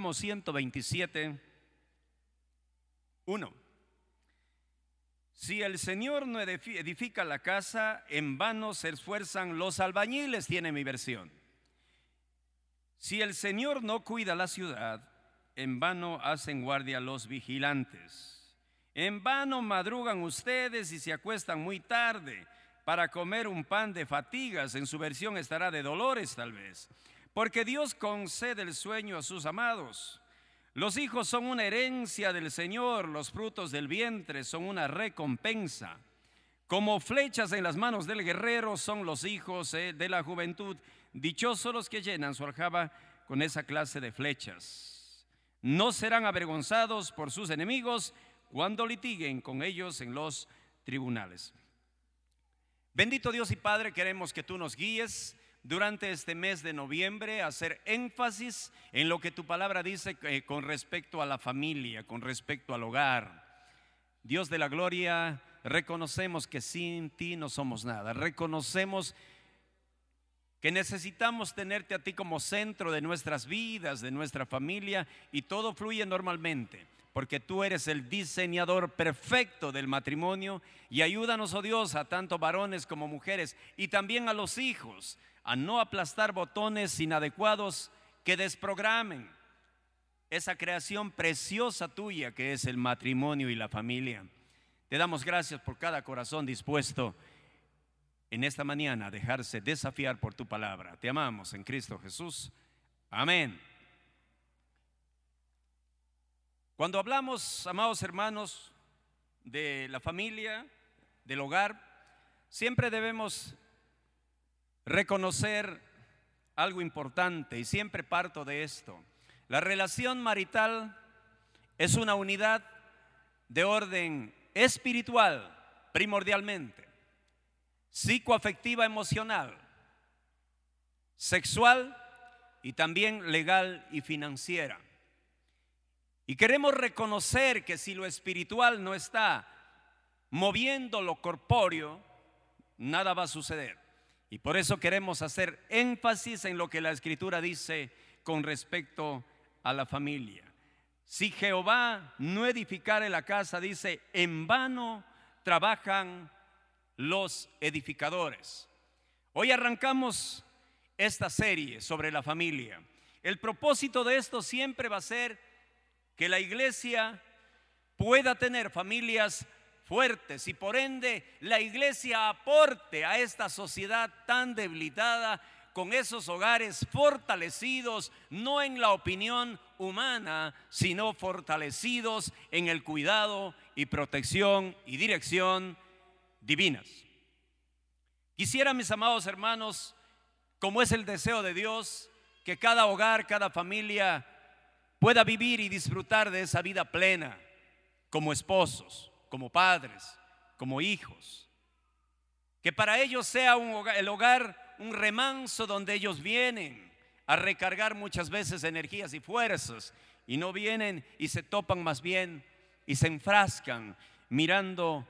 Salmo 127, 1. Si el Señor no edifica la casa, en vano se esfuerzan los albañiles, tiene mi versión. Si el Señor no cuida la ciudad, en vano hacen guardia los vigilantes. En vano madrugan ustedes y se acuestan muy tarde para comer un pan de fatigas. En su versión estará de dolores tal vez. Porque Dios concede el sueño a sus amados. Los hijos son una herencia del Señor, los frutos del vientre son una recompensa. Como flechas en las manos del guerrero son los hijos eh, de la juventud. Dichosos los que llenan su aljaba con esa clase de flechas. No serán avergonzados por sus enemigos cuando litiguen con ellos en los tribunales. Bendito Dios y Padre, queremos que tú nos guíes durante este mes de noviembre hacer énfasis en lo que tu palabra dice eh, con respecto a la familia, con respecto al hogar. Dios de la gloria, reconocemos que sin ti no somos nada. Reconocemos que necesitamos tenerte a ti como centro de nuestras vidas, de nuestra familia, y todo fluye normalmente, porque tú eres el diseñador perfecto del matrimonio, y ayúdanos, oh Dios, a tanto varones como mujeres, y también a los hijos, a no aplastar botones inadecuados que desprogramen esa creación preciosa tuya que es el matrimonio y la familia. Te damos gracias por cada corazón dispuesto en esta mañana a dejarse desafiar por tu palabra. Te amamos en Cristo Jesús. Amén. Cuando hablamos, amados hermanos, de la familia, del hogar, siempre debemos reconocer algo importante y siempre parto de esto. La relación marital es una unidad de orden espiritual primordialmente, psicoafectiva emocional, sexual y también legal y financiera. Y queremos reconocer que si lo espiritual no está moviendo lo corpóreo, nada va a suceder. Y por eso queremos hacer énfasis en lo que la escritura dice con respecto a la familia. Si Jehová no edificare la casa, dice, en vano trabajan los edificadores. Hoy arrancamos esta serie sobre la familia. El propósito de esto siempre va a ser que la iglesia pueda tener familias fuertes y por ende la iglesia aporte a esta sociedad tan debilitada con esos hogares fortalecidos, no en la opinión humana, sino fortalecidos en el cuidado y protección y dirección divinas. Quisiera, mis amados hermanos, como es el deseo de Dios, que cada hogar, cada familia pueda vivir y disfrutar de esa vida plena como esposos como padres, como hijos. Que para ellos sea el hogar un remanso donde ellos vienen a recargar muchas veces energías y fuerzas y no vienen y se topan más bien y se enfrascan mirando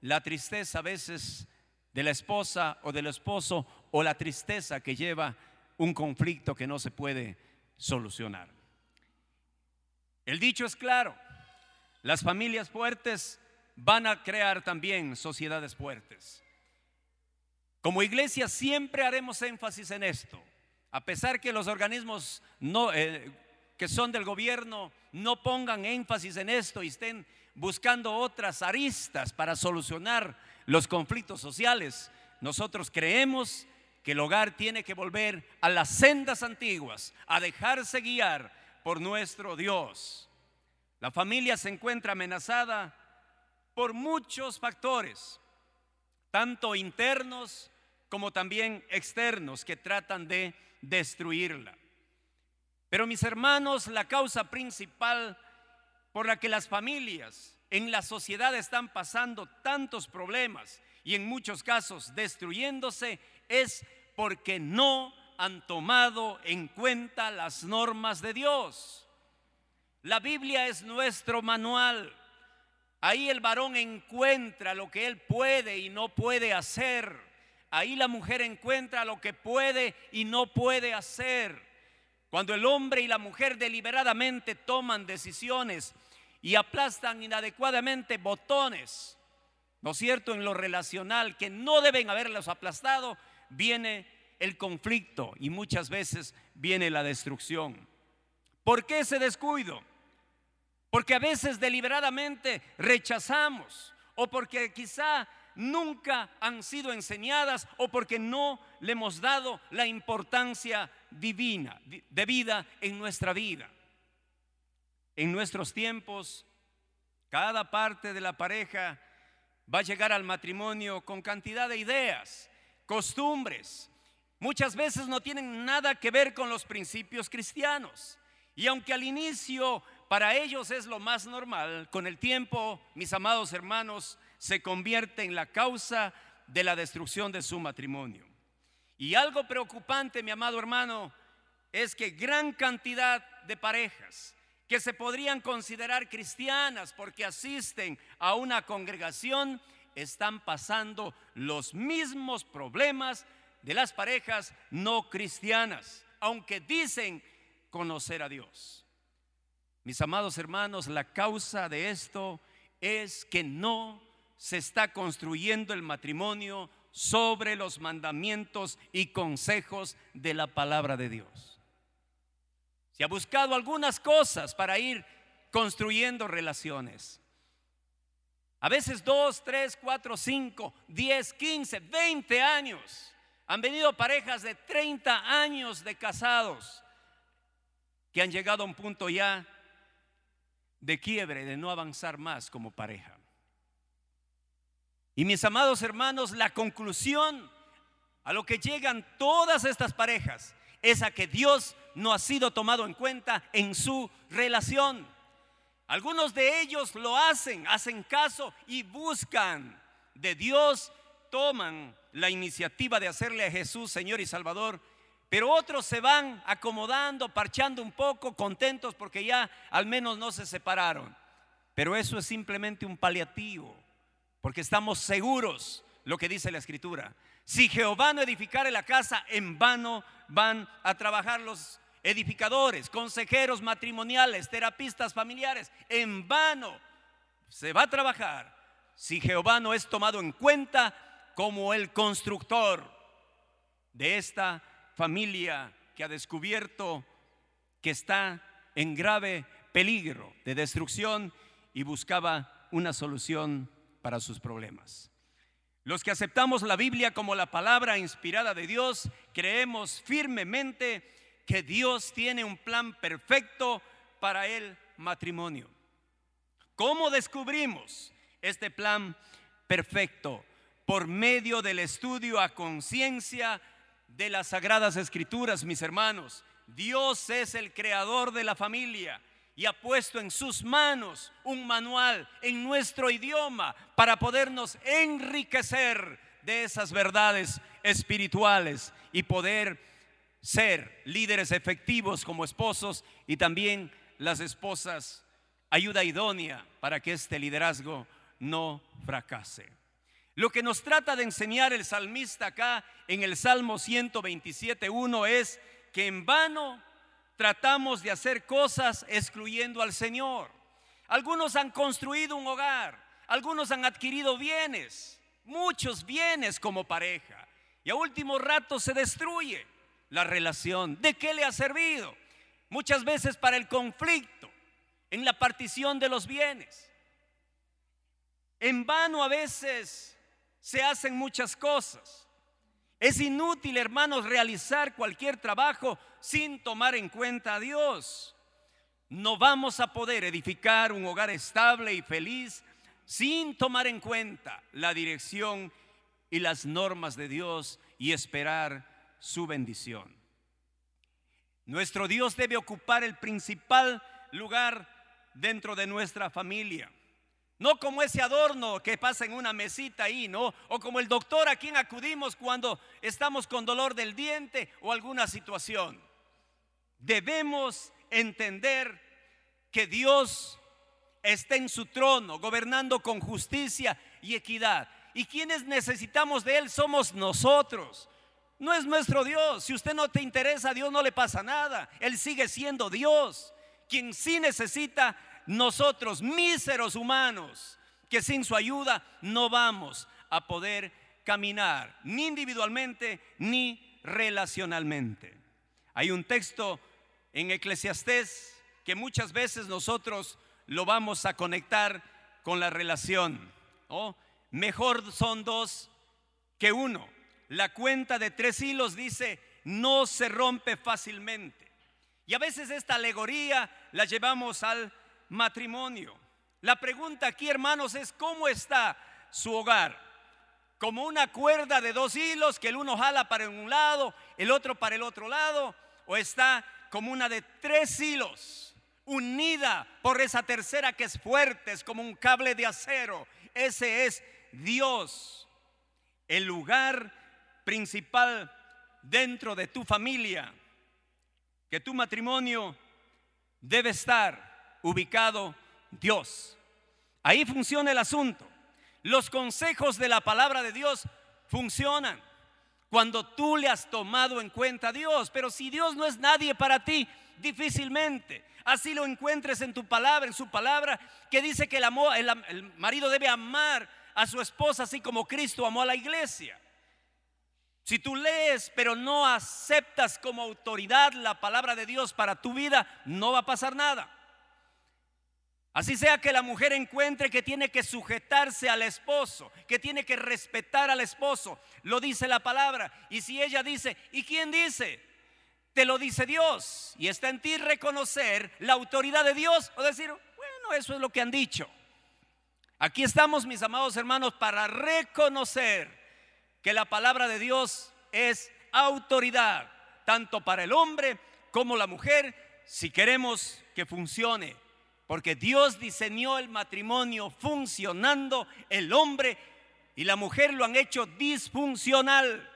la tristeza a veces de la esposa o del esposo o la tristeza que lleva un conflicto que no se puede solucionar. El dicho es claro, las familias fuertes van a crear también sociedades fuertes. Como iglesia siempre haremos énfasis en esto, a pesar que los organismos eh, que son del gobierno no pongan énfasis en esto y estén buscando otras aristas para solucionar los conflictos sociales. Nosotros creemos que el hogar tiene que volver a las sendas antiguas, a dejarse guiar por nuestro Dios. La familia se encuentra amenazada por muchos factores, tanto internos como también externos, que tratan de destruirla. Pero mis hermanos, la causa principal por la que las familias en la sociedad están pasando tantos problemas y en muchos casos destruyéndose es porque no han tomado en cuenta las normas de Dios. La Biblia es nuestro manual. Ahí el varón encuentra lo que él puede y no puede hacer. Ahí la mujer encuentra lo que puede y no puede hacer. Cuando el hombre y la mujer deliberadamente toman decisiones y aplastan inadecuadamente botones, ¿no es cierto?, en lo relacional que no deben haberlos aplastado, viene el conflicto y muchas veces viene la destrucción. ¿Por qué ese descuido? Porque a veces deliberadamente rechazamos o porque quizá nunca han sido enseñadas o porque no le hemos dado la importancia divina, de vida en nuestra vida. En nuestros tiempos, cada parte de la pareja va a llegar al matrimonio con cantidad de ideas, costumbres. Muchas veces no tienen nada que ver con los principios cristianos. Y aunque al inicio para ellos es lo más normal, con el tiempo, mis amados hermanos, se convierte en la causa de la destrucción de su matrimonio. Y algo preocupante, mi amado hermano, es que gran cantidad de parejas que se podrían considerar cristianas porque asisten a una congregación están pasando los mismos problemas de las parejas no cristianas, aunque dicen conocer a Dios. Mis amados hermanos, la causa de esto es que no se está construyendo el matrimonio sobre los mandamientos y consejos de la palabra de Dios. Se ha buscado algunas cosas para ir construyendo relaciones. A veces dos, tres, cuatro, cinco, diez, quince, veinte años. Han venido parejas de 30 años de casados que han llegado a un punto ya de quiebre, de no avanzar más como pareja. Y mis amados hermanos, la conclusión a lo que llegan todas estas parejas es a que Dios no ha sido tomado en cuenta en su relación. Algunos de ellos lo hacen, hacen caso y buscan de Dios, toman la iniciativa de hacerle a Jesús Señor y Salvador, pero otros se van acomodando, parchando un poco, contentos porque ya al menos no se separaron. Pero eso es simplemente un paliativo porque estamos seguros lo que dice la escritura. Si Jehová no edificare la casa, en vano van a trabajar los edificadores, consejeros matrimoniales, terapistas familiares. En vano se va a trabajar si Jehová no es tomado en cuenta como el constructor de esta familia que ha descubierto que está en grave peligro de destrucción y buscaba una solución para sus problemas. Los que aceptamos la Biblia como la palabra inspirada de Dios, creemos firmemente que Dios tiene un plan perfecto para el matrimonio. ¿Cómo descubrimos este plan perfecto? Por medio del estudio a conciencia de las sagradas escrituras, mis hermanos. Dios es el creador de la familia y ha puesto en sus manos un manual en nuestro idioma para podernos enriquecer de esas verdades espirituales y poder ser líderes efectivos como esposos y también las esposas ayuda idónea para que este liderazgo no fracase. Lo que nos trata de enseñar el salmista acá en el Salmo 127.1 es que en vano tratamos de hacer cosas excluyendo al Señor. Algunos han construido un hogar, algunos han adquirido bienes, muchos bienes como pareja, y a último rato se destruye la relación. ¿De qué le ha servido? Muchas veces para el conflicto, en la partición de los bienes. En vano a veces se hacen muchas cosas. Es inútil, hermanos, realizar cualquier trabajo sin tomar en cuenta a Dios. No vamos a poder edificar un hogar estable y feliz sin tomar en cuenta la dirección y las normas de Dios y esperar su bendición. Nuestro Dios debe ocupar el principal lugar dentro de nuestra familia. No como ese adorno que pasa en una mesita ahí, ¿no? O como el doctor a quien acudimos cuando estamos con dolor del diente o alguna situación. Debemos entender que Dios está en su trono, gobernando con justicia y equidad. Y quienes necesitamos de Él somos nosotros. No es nuestro Dios. Si usted no te interesa, a Dios no le pasa nada. Él sigue siendo Dios. Quien sí necesita nosotros, míseros humanos, que sin su ayuda no vamos a poder caminar, ni individualmente ni relacionalmente. Hay un texto en Eclesiastés que muchas veces nosotros lo vamos a conectar con la relación. Mejor son dos que uno. La cuenta de tres hilos dice, no se rompe fácilmente. Y a veces esta alegoría la llevamos al matrimonio. La pregunta aquí, hermanos, es cómo está su hogar. Como una cuerda de dos hilos que el uno jala para un lado, el otro para el otro lado, o está como una de tres hilos, unida por esa tercera que es fuerte, es como un cable de acero. Ese es Dios, el lugar principal dentro de tu familia, que tu matrimonio debe estar ubicado Dios. Ahí funciona el asunto. Los consejos de la palabra de Dios funcionan cuando tú le has tomado en cuenta a Dios. Pero si Dios no es nadie para ti, difícilmente. Así lo encuentres en tu palabra, en su palabra, que dice que el, amor, el marido debe amar a su esposa así como Cristo amó a la iglesia. Si tú lees pero no aceptas como autoridad la palabra de Dios para tu vida, no va a pasar nada. Así sea que la mujer encuentre que tiene que sujetarse al esposo, que tiene que respetar al esposo, lo dice la palabra. Y si ella dice, ¿y quién dice? Te lo dice Dios. Y está en ti reconocer la autoridad de Dios o decir, bueno, eso es lo que han dicho. Aquí estamos, mis amados hermanos, para reconocer que la palabra de Dios es autoridad, tanto para el hombre como la mujer, si queremos que funcione porque Dios diseñó el matrimonio funcionando, el hombre y la mujer lo han hecho disfuncional.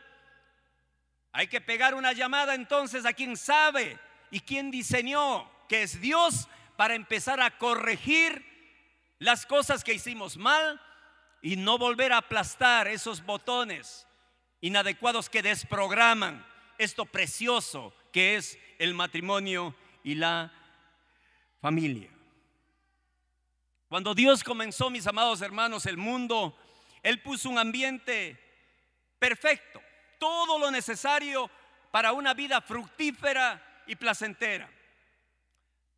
Hay que pegar una llamada entonces a quien sabe y quien diseñó, que es Dios, para empezar a corregir las cosas que hicimos mal y no volver a aplastar esos botones inadecuados que desprograman esto precioso que es el matrimonio y la familia. Cuando Dios comenzó, mis amados hermanos, el mundo, Él puso un ambiente perfecto, todo lo necesario para una vida fructífera y placentera.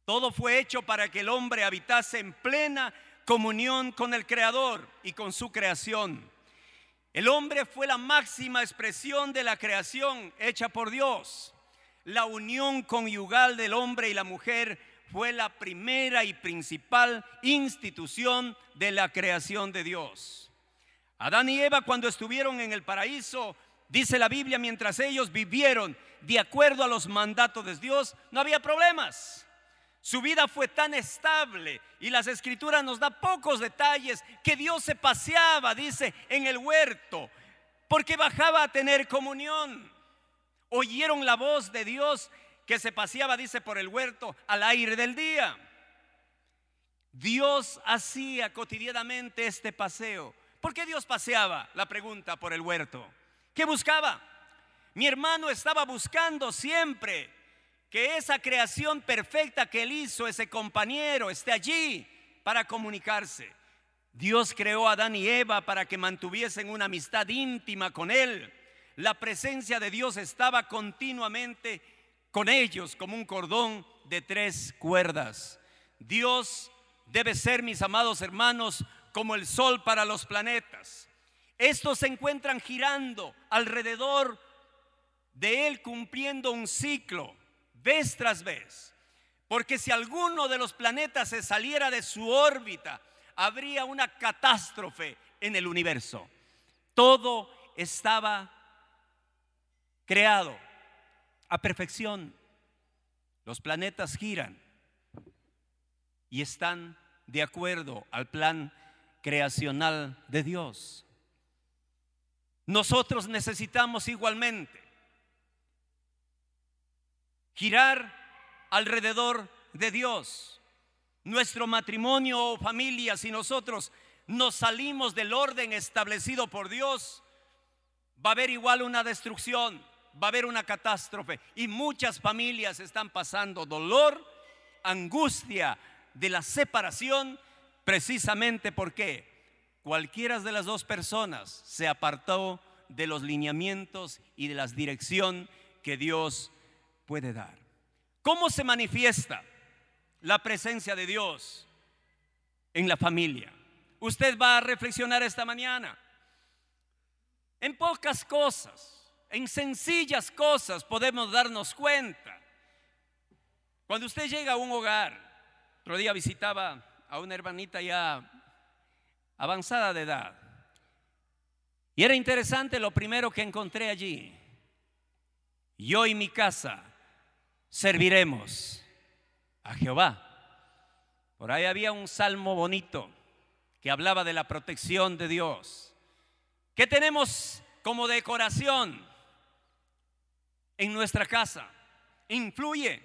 Todo fue hecho para que el hombre habitase en plena comunión con el Creador y con su creación. El hombre fue la máxima expresión de la creación hecha por Dios. La unión conyugal del hombre y la mujer fue la primera y principal institución de la creación de Dios. Adán y Eva cuando estuvieron en el paraíso, dice la Biblia, mientras ellos vivieron de acuerdo a los mandatos de Dios, no había problemas. Su vida fue tan estable y las escrituras nos da pocos detalles que Dios se paseaba, dice, en el huerto, porque bajaba a tener comunión. Oyeron la voz de Dios que se paseaba, dice, por el huerto al aire del día. Dios hacía cotidianamente este paseo. ¿Por qué Dios paseaba? La pregunta por el huerto. ¿Qué buscaba? Mi hermano estaba buscando siempre que esa creación perfecta que él hizo, ese compañero, esté allí para comunicarse. Dios creó a Adán y Eva para que mantuviesen una amistad íntima con él. La presencia de Dios estaba continuamente con ellos como un cordón de tres cuerdas. Dios debe ser, mis amados hermanos, como el sol para los planetas. Estos se encuentran girando alrededor de Él cumpliendo un ciclo, vez tras vez. Porque si alguno de los planetas se saliera de su órbita, habría una catástrofe en el universo. Todo estaba creado a perfección. Los planetas giran y están de acuerdo al plan creacional de Dios. Nosotros necesitamos igualmente girar alrededor de Dios. Nuestro matrimonio o familia, si nosotros nos salimos del orden establecido por Dios, va a haber igual una destrucción va a haber una catástrofe. Y muchas familias están pasando dolor, angustia de la separación, precisamente porque cualquiera de las dos personas se apartó de los lineamientos y de la dirección que Dios puede dar. ¿Cómo se manifiesta la presencia de Dios en la familia? Usted va a reflexionar esta mañana. En pocas cosas, en sencillas cosas podemos darnos cuenta. Cuando usted llega a un hogar, otro día visitaba a una hermanita ya avanzada de edad. Y era interesante lo primero que encontré allí. Yo y mi casa serviremos a Jehová. Por ahí había un salmo bonito que hablaba de la protección de Dios. ¿Qué tenemos como decoración en nuestra casa? Influye.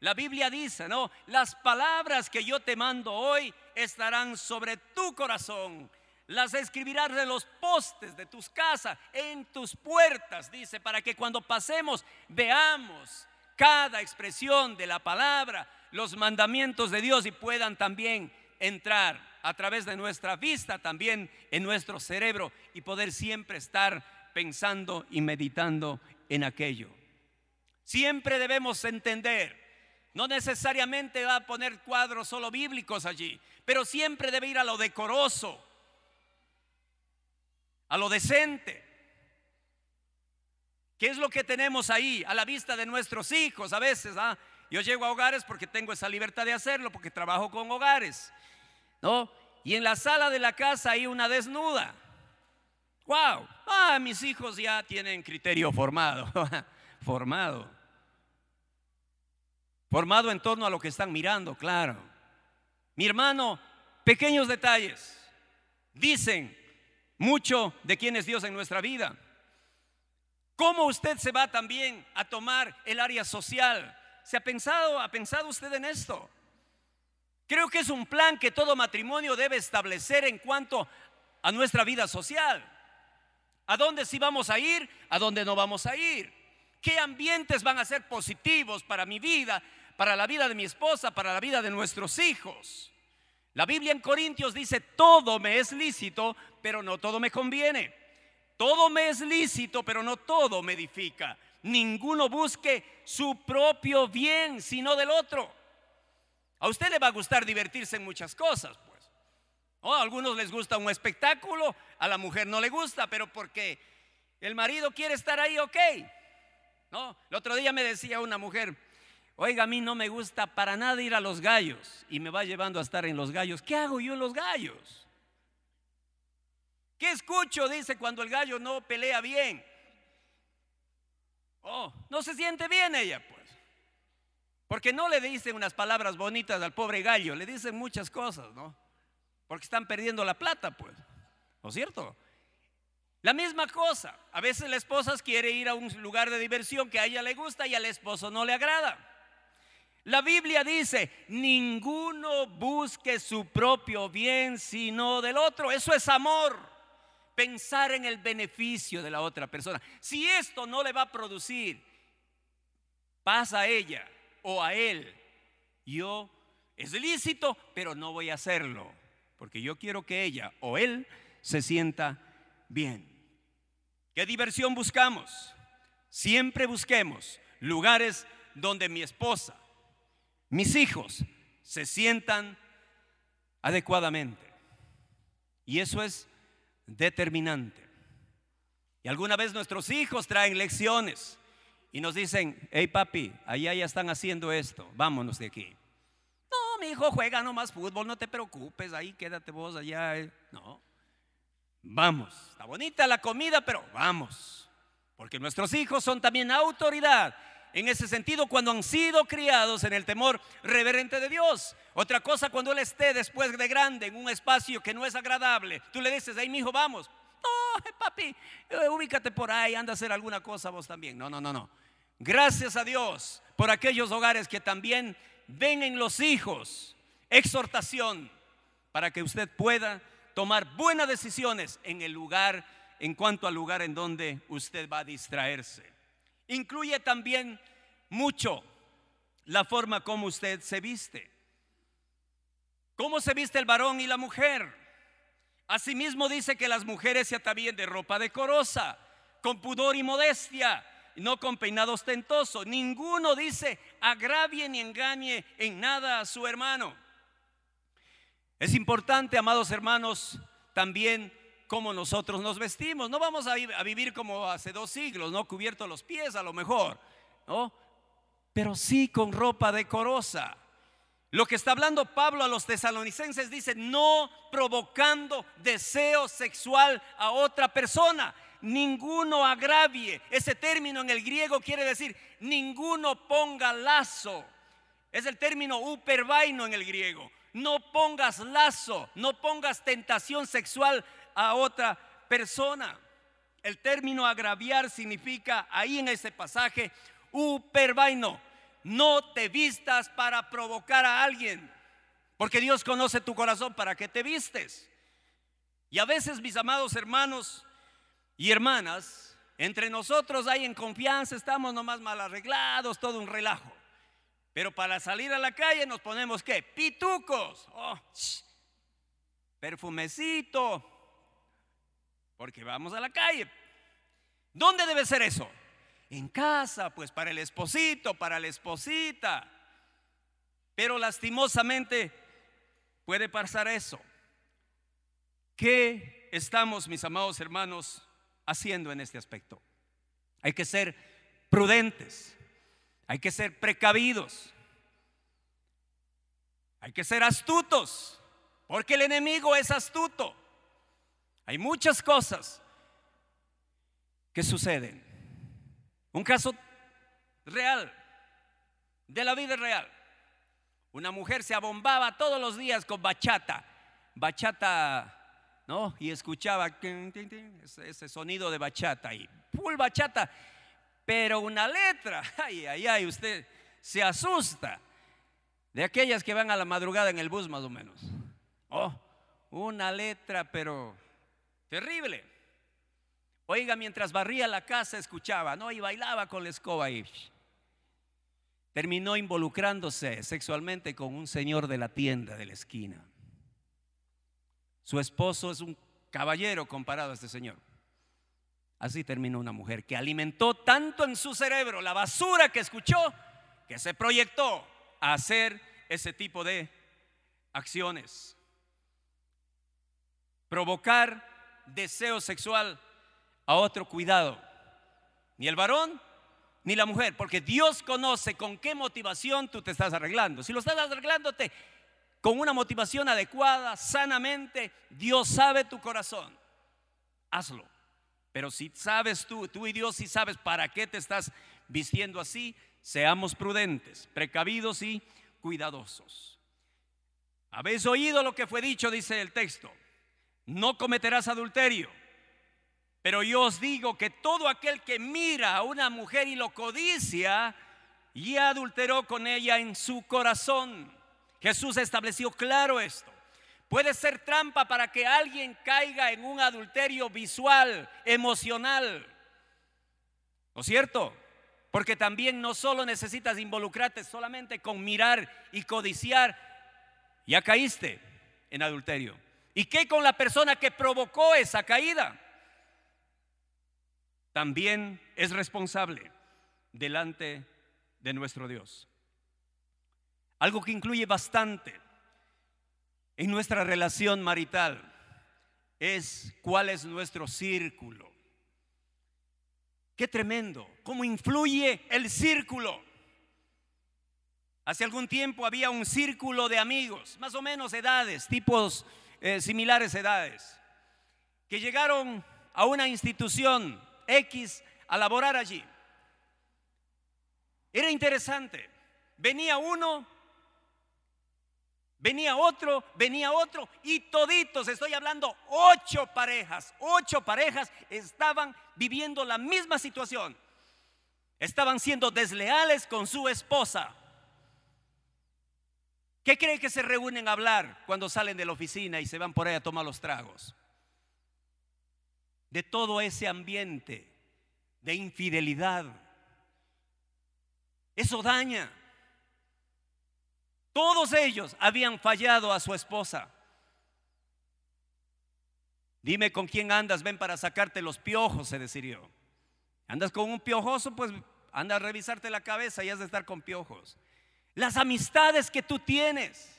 La Biblia dice, ¿no? Las palabras que yo te mando hoy estarán sobre tu corazón. Las escribirás en los postes de tus casas, en tus puertas, dice, para que cuando pasemos veamos cada expresión de la palabra, los mandamientos de Dios y puedan también entrar a través de nuestra vista también en nuestro cerebro y poder siempre estar pensando y meditando en aquello. Siempre debemos entender, no necesariamente va a poner cuadros solo bíblicos allí, pero siempre debe ir a lo decoroso, a lo decente. ¿Qué es lo que tenemos ahí a la vista de nuestros hijos a veces? ¿ah? Yo llego a hogares porque tengo esa libertad de hacerlo, porque trabajo con hogares. ¿no? Y en la sala de la casa hay una desnuda. ¡Wow! Ah, mis hijos ya tienen criterio formado. formado. Formado en torno a lo que están mirando, claro. Mi hermano, pequeños detalles dicen mucho de quién es Dios en nuestra vida. ¿Cómo usted se va también a tomar el área social? ¿Se ha pensado, ha pensado usted en esto? Creo que es un plan que todo matrimonio debe establecer en cuanto a nuestra vida social. ¿A dónde sí vamos a ir? ¿A dónde no vamos a ir? ¿Qué ambientes van a ser positivos para mi vida, para la vida de mi esposa, para la vida de nuestros hijos? La Biblia en Corintios dice, todo me es lícito, pero no todo me conviene. Todo me es lícito, pero no todo me edifica. Ninguno busque su propio bien, sino del otro. A usted le va a gustar divertirse en muchas cosas, pues. a algunos les gusta un espectáculo, a la mujer no le gusta, pero porque el marido quiere estar ahí, ok. No, el otro día me decía una mujer, oiga, a mí no me gusta para nada ir a los gallos y me va llevando a estar en los gallos. ¿Qué hago yo en los gallos? ¿Qué escucho? Dice cuando el gallo no pelea bien. Oh, no se siente bien ella, pues. Porque no le dicen unas palabras bonitas al pobre gallo, le dicen muchas cosas, ¿no? Porque están perdiendo la plata, pues. ¿No es cierto? La misma cosa, a veces la esposa quiere ir a un lugar de diversión que a ella le gusta y al esposo no le agrada. La Biblia dice, ninguno busque su propio bien sino del otro. Eso es amor. Pensar en el beneficio de la otra persona. Si esto no le va a producir paz a ella, o a él. Yo es lícito, pero no voy a hacerlo, porque yo quiero que ella o él se sienta bien. ¿Qué diversión buscamos? Siempre busquemos lugares donde mi esposa, mis hijos se sientan adecuadamente. Y eso es determinante. Y alguna vez nuestros hijos traen lecciones y nos dicen, hey papi, allá ya están haciendo esto, vámonos de aquí. No, mi hijo juega nomás fútbol, no te preocupes, ahí quédate vos allá. Eh". No, vamos, está bonita la comida, pero vamos, porque nuestros hijos son también autoridad. En ese sentido, cuando han sido criados en el temor reverente de Dios. Otra cosa, cuando él esté después de grande en un espacio que no es agradable, tú le dices, hey, mi hijo, vamos. No, papi, eh, ubícate por ahí, anda a hacer alguna cosa vos también. No, no, no, no. Gracias a Dios por aquellos hogares que también ven en los hijos exhortación para que usted pueda tomar buenas decisiones en el lugar, en cuanto al lugar en donde usted va a distraerse. Incluye también mucho la forma como usted se viste. ¿Cómo se viste el varón y la mujer? Asimismo dice que las mujeres se atavíen de ropa decorosa, con pudor y modestia, no con peinado ostentoso. Ninguno dice agravie ni engañe en nada a su hermano. Es importante, amados hermanos, también cómo nosotros nos vestimos. No vamos a, vivir como hace dos siglos, no cubiertos los pies a lo mejor, ¿no? Pero sí con ropa decorosa. Lo que está hablando Pablo a los tesalonicenses dice, no provocando deseo sexual a otra persona ninguno agravie. Ese término en el griego quiere decir ninguno ponga lazo. Es el término upervaino en el griego. No pongas lazo, no pongas tentación sexual a otra persona. El término agraviar significa ahí en ese pasaje upervaino. No te vistas para provocar a alguien, porque Dios conoce tu corazón para que te vistes. Y a veces, mis amados hermanos, y hermanas, entre nosotros hay en confianza, estamos nomás mal arreglados, todo un relajo. Pero para salir a la calle nos ponemos qué? Pitucos. Oh, perfumecito. Porque vamos a la calle. ¿Dónde debe ser eso? En casa, pues para el esposito, para la esposita. Pero lastimosamente puede pasar eso. ¿Qué estamos, mis amados hermanos, haciendo en este aspecto. Hay que ser prudentes, hay que ser precavidos, hay que ser astutos, porque el enemigo es astuto. Hay muchas cosas que suceden. Un caso real, de la vida real. Una mujer se abombaba todos los días con bachata, bachata ¿no? Y escuchaba ese sonido de bachata y full bachata, pero una letra, ay, ay, ay, usted se asusta de aquellas que van a la madrugada en el bus más o menos. Oh, una letra, pero terrible. Oiga, mientras barría la casa escuchaba, ¿no? Y bailaba con la escoba terminó involucrándose sexualmente con un señor de la tienda de la esquina. Su esposo es un caballero comparado a este señor. Así terminó una mujer que alimentó tanto en su cerebro la basura que escuchó que se proyectó a hacer ese tipo de acciones. Provocar deseo sexual a otro cuidado. Ni el varón ni la mujer, porque Dios conoce con qué motivación tú te estás arreglando. Si lo estás arreglándote con una motivación adecuada, sanamente, Dios sabe tu corazón. Hazlo. Pero si sabes tú, tú y Dios si sabes para qué te estás vistiendo así, seamos prudentes, precavidos y cuidadosos. Habéis oído lo que fue dicho, dice el texto. No cometerás adulterio. Pero yo os digo que todo aquel que mira a una mujer y lo codicia, ya adulteró con ella en su corazón. Jesús estableció claro esto. Puede ser trampa para que alguien caiga en un adulterio visual, emocional. ¿No es cierto? Porque también no solo necesitas involucrarte solamente con mirar y codiciar, ya caíste en adulterio. ¿Y qué con la persona que provocó esa caída? También es responsable delante de nuestro Dios. Algo que incluye bastante en nuestra relación marital es cuál es nuestro círculo. Qué tremendo, cómo influye el círculo. Hace algún tiempo había un círculo de amigos, más o menos edades, tipos eh, similares edades, que llegaron a una institución X a laborar allí. Era interesante. Venía uno Venía otro, venía otro y toditos, estoy hablando ocho parejas, ocho parejas estaban viviendo la misma situación. Estaban siendo desleales con su esposa. ¿Qué cree que se reúnen a hablar cuando salen de la oficina y se van por ahí a tomar los tragos? De todo ese ambiente de infidelidad, Eso daña. Todos ellos habían fallado a su esposa. Dime con quién andas, ven para sacarte los piojos, se decidió. Andas con un piojoso, pues anda a revisarte la cabeza y has de estar con piojos. Las amistades que tú tienes,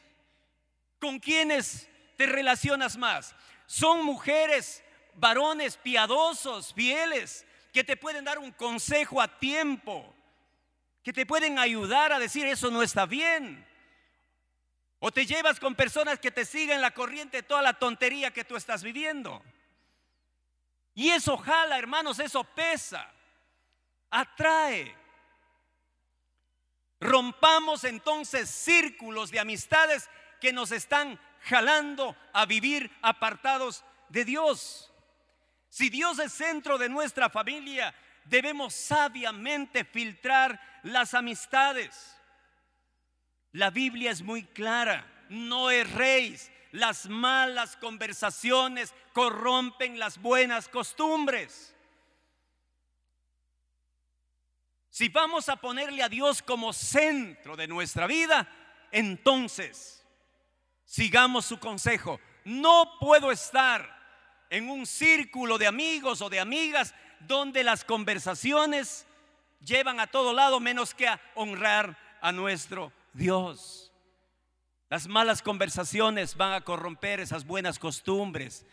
con quienes te relacionas más, son mujeres, varones piadosos, fieles, que te pueden dar un consejo a tiempo, que te pueden ayudar a decir eso no está bien. O te llevas con personas que te siguen la corriente de toda la tontería que tú estás viviendo. Y eso jala, hermanos, eso pesa, atrae. Rompamos entonces círculos de amistades que nos están jalando a vivir apartados de Dios. Si Dios es centro de nuestra familia, debemos sabiamente filtrar las amistades. La Biblia es muy clara, no erréis. Las malas conversaciones corrompen las buenas costumbres. Si vamos a ponerle a Dios como centro de nuestra vida, entonces sigamos su consejo. No puedo estar en un círculo de amigos o de amigas donde las conversaciones llevan a todo lado menos que a honrar a nuestro Dios. Las malas conversaciones van a corromper esas buenas costumbres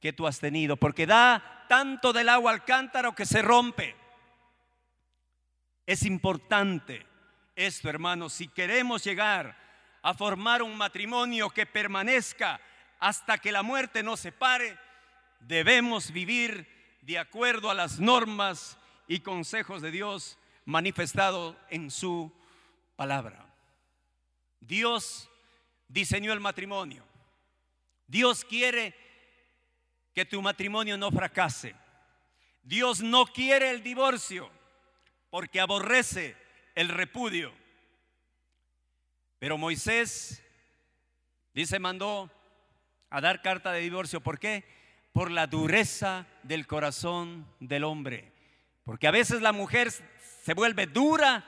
que tú has tenido, porque da tanto del agua al cántaro que se rompe. Es importante esto, hermanos, si queremos llegar a formar un matrimonio que permanezca hasta que la muerte nos separe, debemos vivir de acuerdo a las normas y consejos de Dios manifestados en su palabra. Dios diseñó el matrimonio. Dios quiere que tu matrimonio no fracase. Dios no quiere el divorcio porque aborrece el repudio. Pero Moisés dice mandó a dar carta de divorcio. ¿Por qué? Por la dureza del corazón del hombre. Porque a veces la mujer se vuelve dura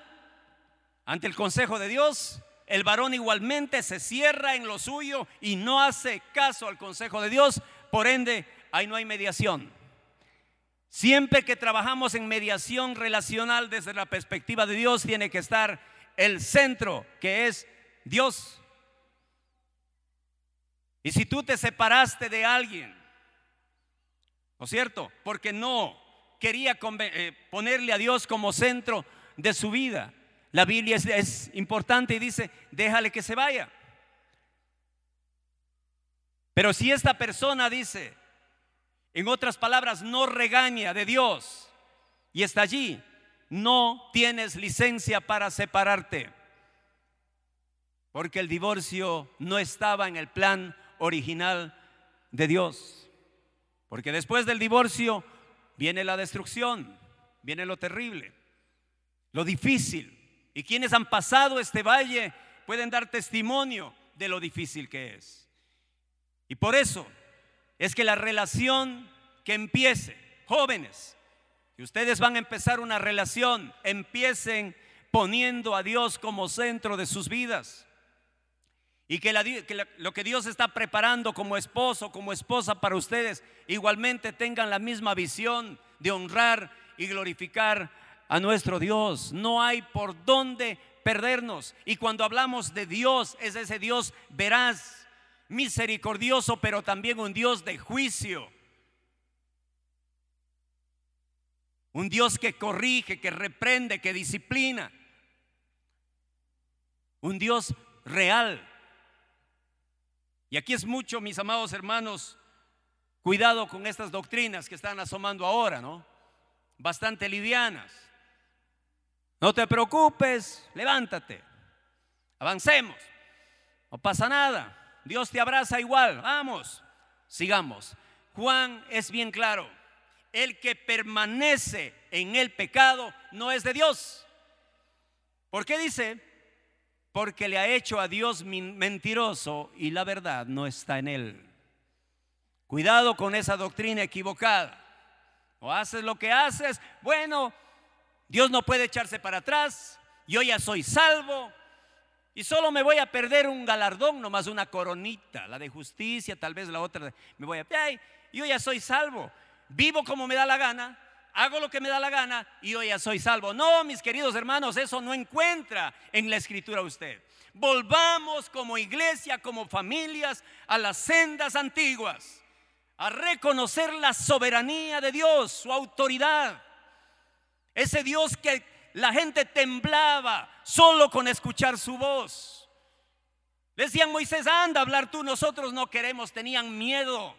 ante el consejo de Dios el varón igualmente se cierra en lo suyo y no hace caso al consejo de Dios, por ende, ahí no hay mediación. Siempre que trabajamos en mediación relacional desde la perspectiva de Dios, tiene que estar el centro, que es Dios. Y si tú te separaste de alguien, ¿no es cierto? Porque no quería eh, ponerle a Dios como centro de su vida, la Biblia es, importante y dice, déjale que se vaya. Pero si esta persona dice, en otras palabras, no regaña de Dios y está allí, no tienes licencia para separarte. Porque el divorcio no estaba en el plan original de Dios. Porque después del divorcio viene la destrucción, viene lo terrible, lo difícil. Y quienes han pasado este valle pueden dar testimonio de lo difícil que es. Y por eso es que la relación que empiece, jóvenes, que ustedes van a empezar una relación, empiecen poniendo a Dios como centro de sus vidas. Y que, lo que Dios está preparando como esposo, como esposa para ustedes, igualmente tengan la misma visión de honrar y glorificar a nuestro Dios. No hay por dónde perdernos. Y cuando hablamos de Dios, es ese Dios veraz, misericordioso, pero también un Dios de juicio. Un Dios que corrige, que reprende, que disciplina. Un Dios real. Y aquí es mucho, mis amados hermanos, cuidado con estas doctrinas que están asomando ahora, ¿no? Bastante livianas. No te preocupes, levántate. Avancemos. No pasa nada. Dios te abraza igual. Vamos, sigamos. Juan es bien claro. El que permanece en el pecado no es de Dios. ¿Por qué dice? Porque le ha hecho a Dios mentiroso y la verdad no está en él. Cuidado con esa doctrina equivocada. O haces lo que haces, bueno, Dios no puede echarse para atrás, yo ya soy salvo y solo me voy a perder un galardón, nomás una coronita, la de justicia, tal vez la otra, me voy a... Ay, yo ya soy salvo, vivo como me da la gana, hago lo que me da la gana y yo ya soy salvo. No, mis queridos hermanos, eso no encuentra en la escritura usted. Volvamos como iglesia, como familias, a las sendas antiguas, a reconocer la soberanía de Dios, su autoridad. Ese Dios que la gente temblaba solo con escuchar su voz. decían Moisés, anda a hablar tú, nosotros no queremos, tenían miedo.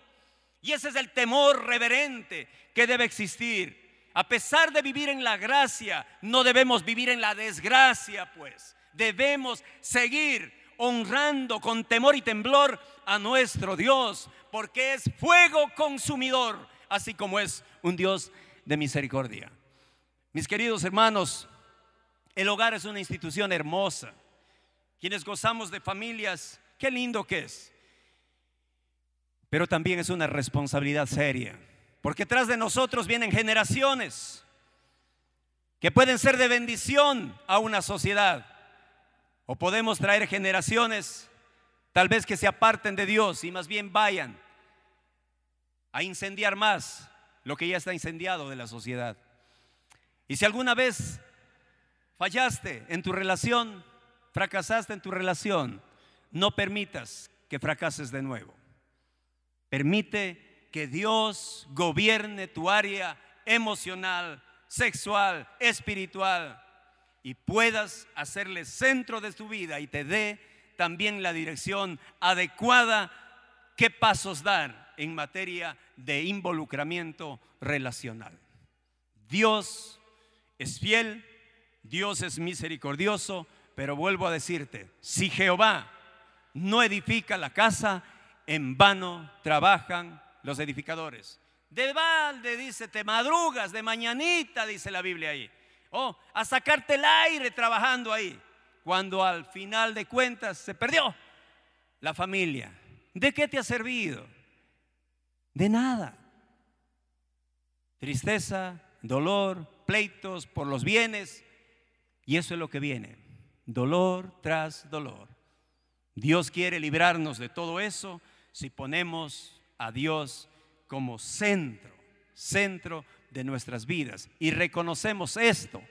Y ese es el temor reverente que debe existir. A pesar de vivir en la gracia, no debemos vivir en la desgracia, pues. Debemos seguir honrando con temor y temblor a nuestro Dios, porque es fuego consumidor, así como es un Dios de misericordia. Mis queridos hermanos, el hogar es una institución hermosa. Quienes gozamos de familias, qué lindo que es. Pero también es una responsabilidad seria, porque tras de nosotros vienen generaciones que pueden ser de bendición a una sociedad. O podemos traer generaciones tal vez que se aparten de Dios y más bien vayan a incendiar más lo que ya está incendiado de la sociedad. Y si alguna vez fallaste en tu relación, fracasaste en tu relación, no permitas que fracases de nuevo. Permite que Dios gobierne tu área emocional, sexual, espiritual y puedas hacerle centro de tu vida y te dé también la dirección adecuada qué pasos dar en materia de involucramiento relacional. Dios es fiel, Dios es misericordioso, pero vuelvo a decirte, si Jehová no edifica la casa, en vano trabajan los edificadores. De balde, dice, te madrugas, de mañanita, dice la Biblia ahí. Oh, a sacarte el aire trabajando ahí. Cuando al final de cuentas se perdió la familia. ¿De qué te ha servido? De nada. Tristeza, dolor, pleitos por los bienes. Y eso es lo que viene. Dolor tras dolor. Dios quiere librarnos de todo eso si ponemos a Dios como centro, centro de nuestras vidas. Y reconocemos esto,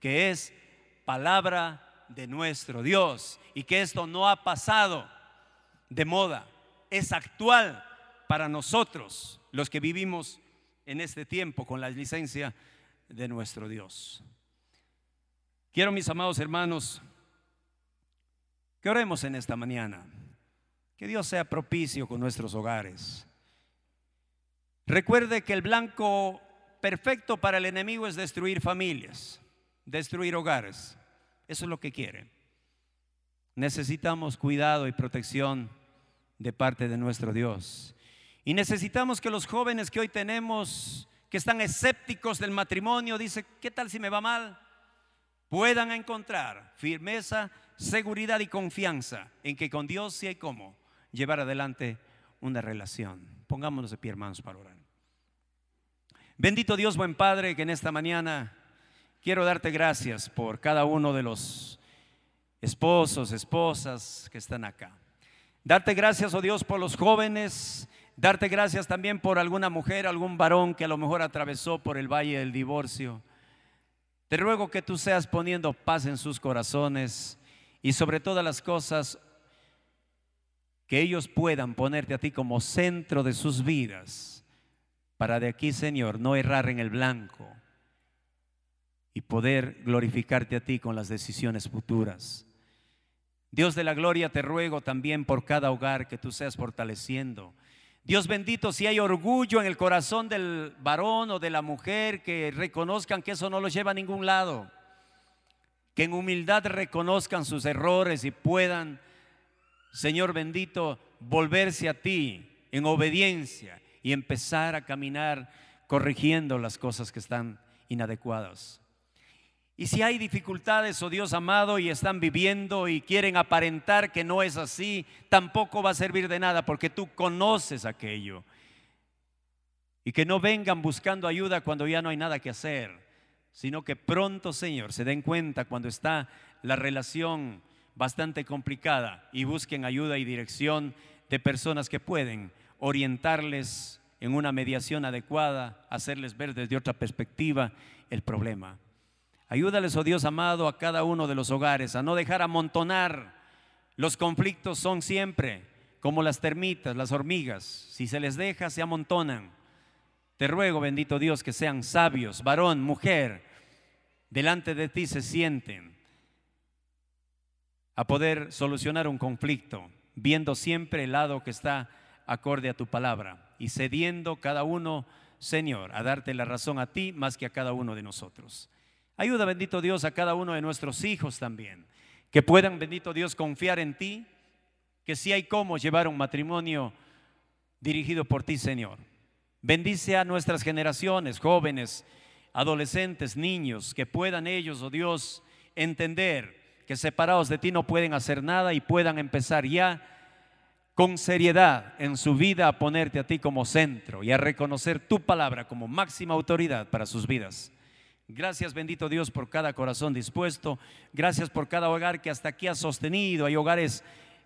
que es palabra de nuestro Dios. Y que esto no ha pasado de moda, es actual para nosotros, los que vivimos en este tiempo con la licencia de nuestro Dios. Quiero, mis amados hermanos, que oremos en esta mañana. Que Dios sea propicio con nuestros hogares. Recuerde que el blanco perfecto para el enemigo es destruir familias, destruir hogares. Eso es lo que quiere. Necesitamos cuidado y protección de parte de nuestro Dios. Y necesitamos que los jóvenes que hoy tenemos que están escépticos del matrimonio, dice, ¿qué tal si me va mal? Puedan encontrar firmeza, seguridad y confianza en que con Dios sí hay cómo llevar adelante una relación. Pongámonos de pie, hermanos, para orar. Bendito Dios, buen Padre, que en esta mañana quiero darte gracias por cada uno de los esposos, esposas que están acá. Darte gracias, oh Dios, por los jóvenes Darte gracias también por alguna mujer, algún varón que a lo mejor atravesó por el valle del divorcio. Te ruego que tú seas poniendo paz en sus corazones y sobre todas las cosas que ellos puedan ponerte a ti como centro de sus vidas para de aquí, Señor, no errar en el blanco y poder glorificarte a ti con las decisiones futuras. Dios de la gloria, te ruego también por cada hogar que tú seas fortaleciendo Dios bendito, si hay orgullo en el corazón del varón o de la mujer, que reconozcan que eso no los lleva a ningún lado. Que en humildad reconozcan sus errores y puedan, Señor bendito, volverse a ti en obediencia y empezar a caminar corrigiendo las cosas que están inadecuadas. Y si hay dificultades, oh Dios amado, y están viviendo y quieren aparentar que no es así, tampoco va a servir de nada porque tú conoces aquello. Y que no vengan buscando ayuda cuando ya no hay nada que hacer. sino que pronto, Señor, se den cuenta cuando está la relación bastante complicada y busquen ayuda y dirección de personas que pueden orientarles en una mediación adecuada, hacerles ver desde otra perspectiva el problema. Ayúdales, oh Dios amado, a cada uno de los hogares a no dejar amontonar. Los conflictos son siempre como las termitas, las hormigas. Si se les deja, se amontonan. Te ruego, bendito Dios, que sean sabios, varón, mujer, delante de ti se sienten a poder solucionar un conflicto, viendo siempre el lado que está acorde a tu palabra y cediendo cada uno, Señor, a darte la razón a ti más que a cada uno de nosotros. Ayuda, bendito Dios, a cada uno de nuestros hijos también, que puedan, bendito Dios, confiar en ti, que si hay cómo llevar un matrimonio dirigido por ti, Señor. Bendice a nuestras generaciones, jóvenes, adolescentes, niños, que puedan ellos, oh Dios, entender que separados de ti no pueden hacer nada y puedan empezar ya con seriedad en su vida a ponerte a ti como centro y a reconocer tu palabra como máxima autoridad para sus vidas. Gracias bendito Dios por cada corazón dispuesto. Gracias por cada hogar que hasta aquí has sostenido. Hay hogares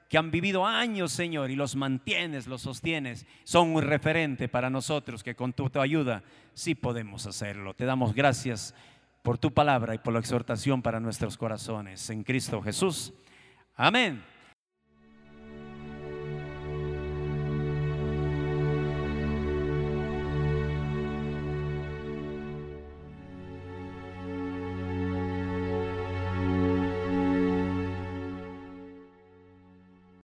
que han vivido años, Señor, y los mantienes, los sostienes. Son un referente para nosotros que con tu, tu ayuda sí podemos hacerlo. Te damos gracias por tu palabra y por la exhortación para nuestros corazones. En Cristo Jesús. Amén.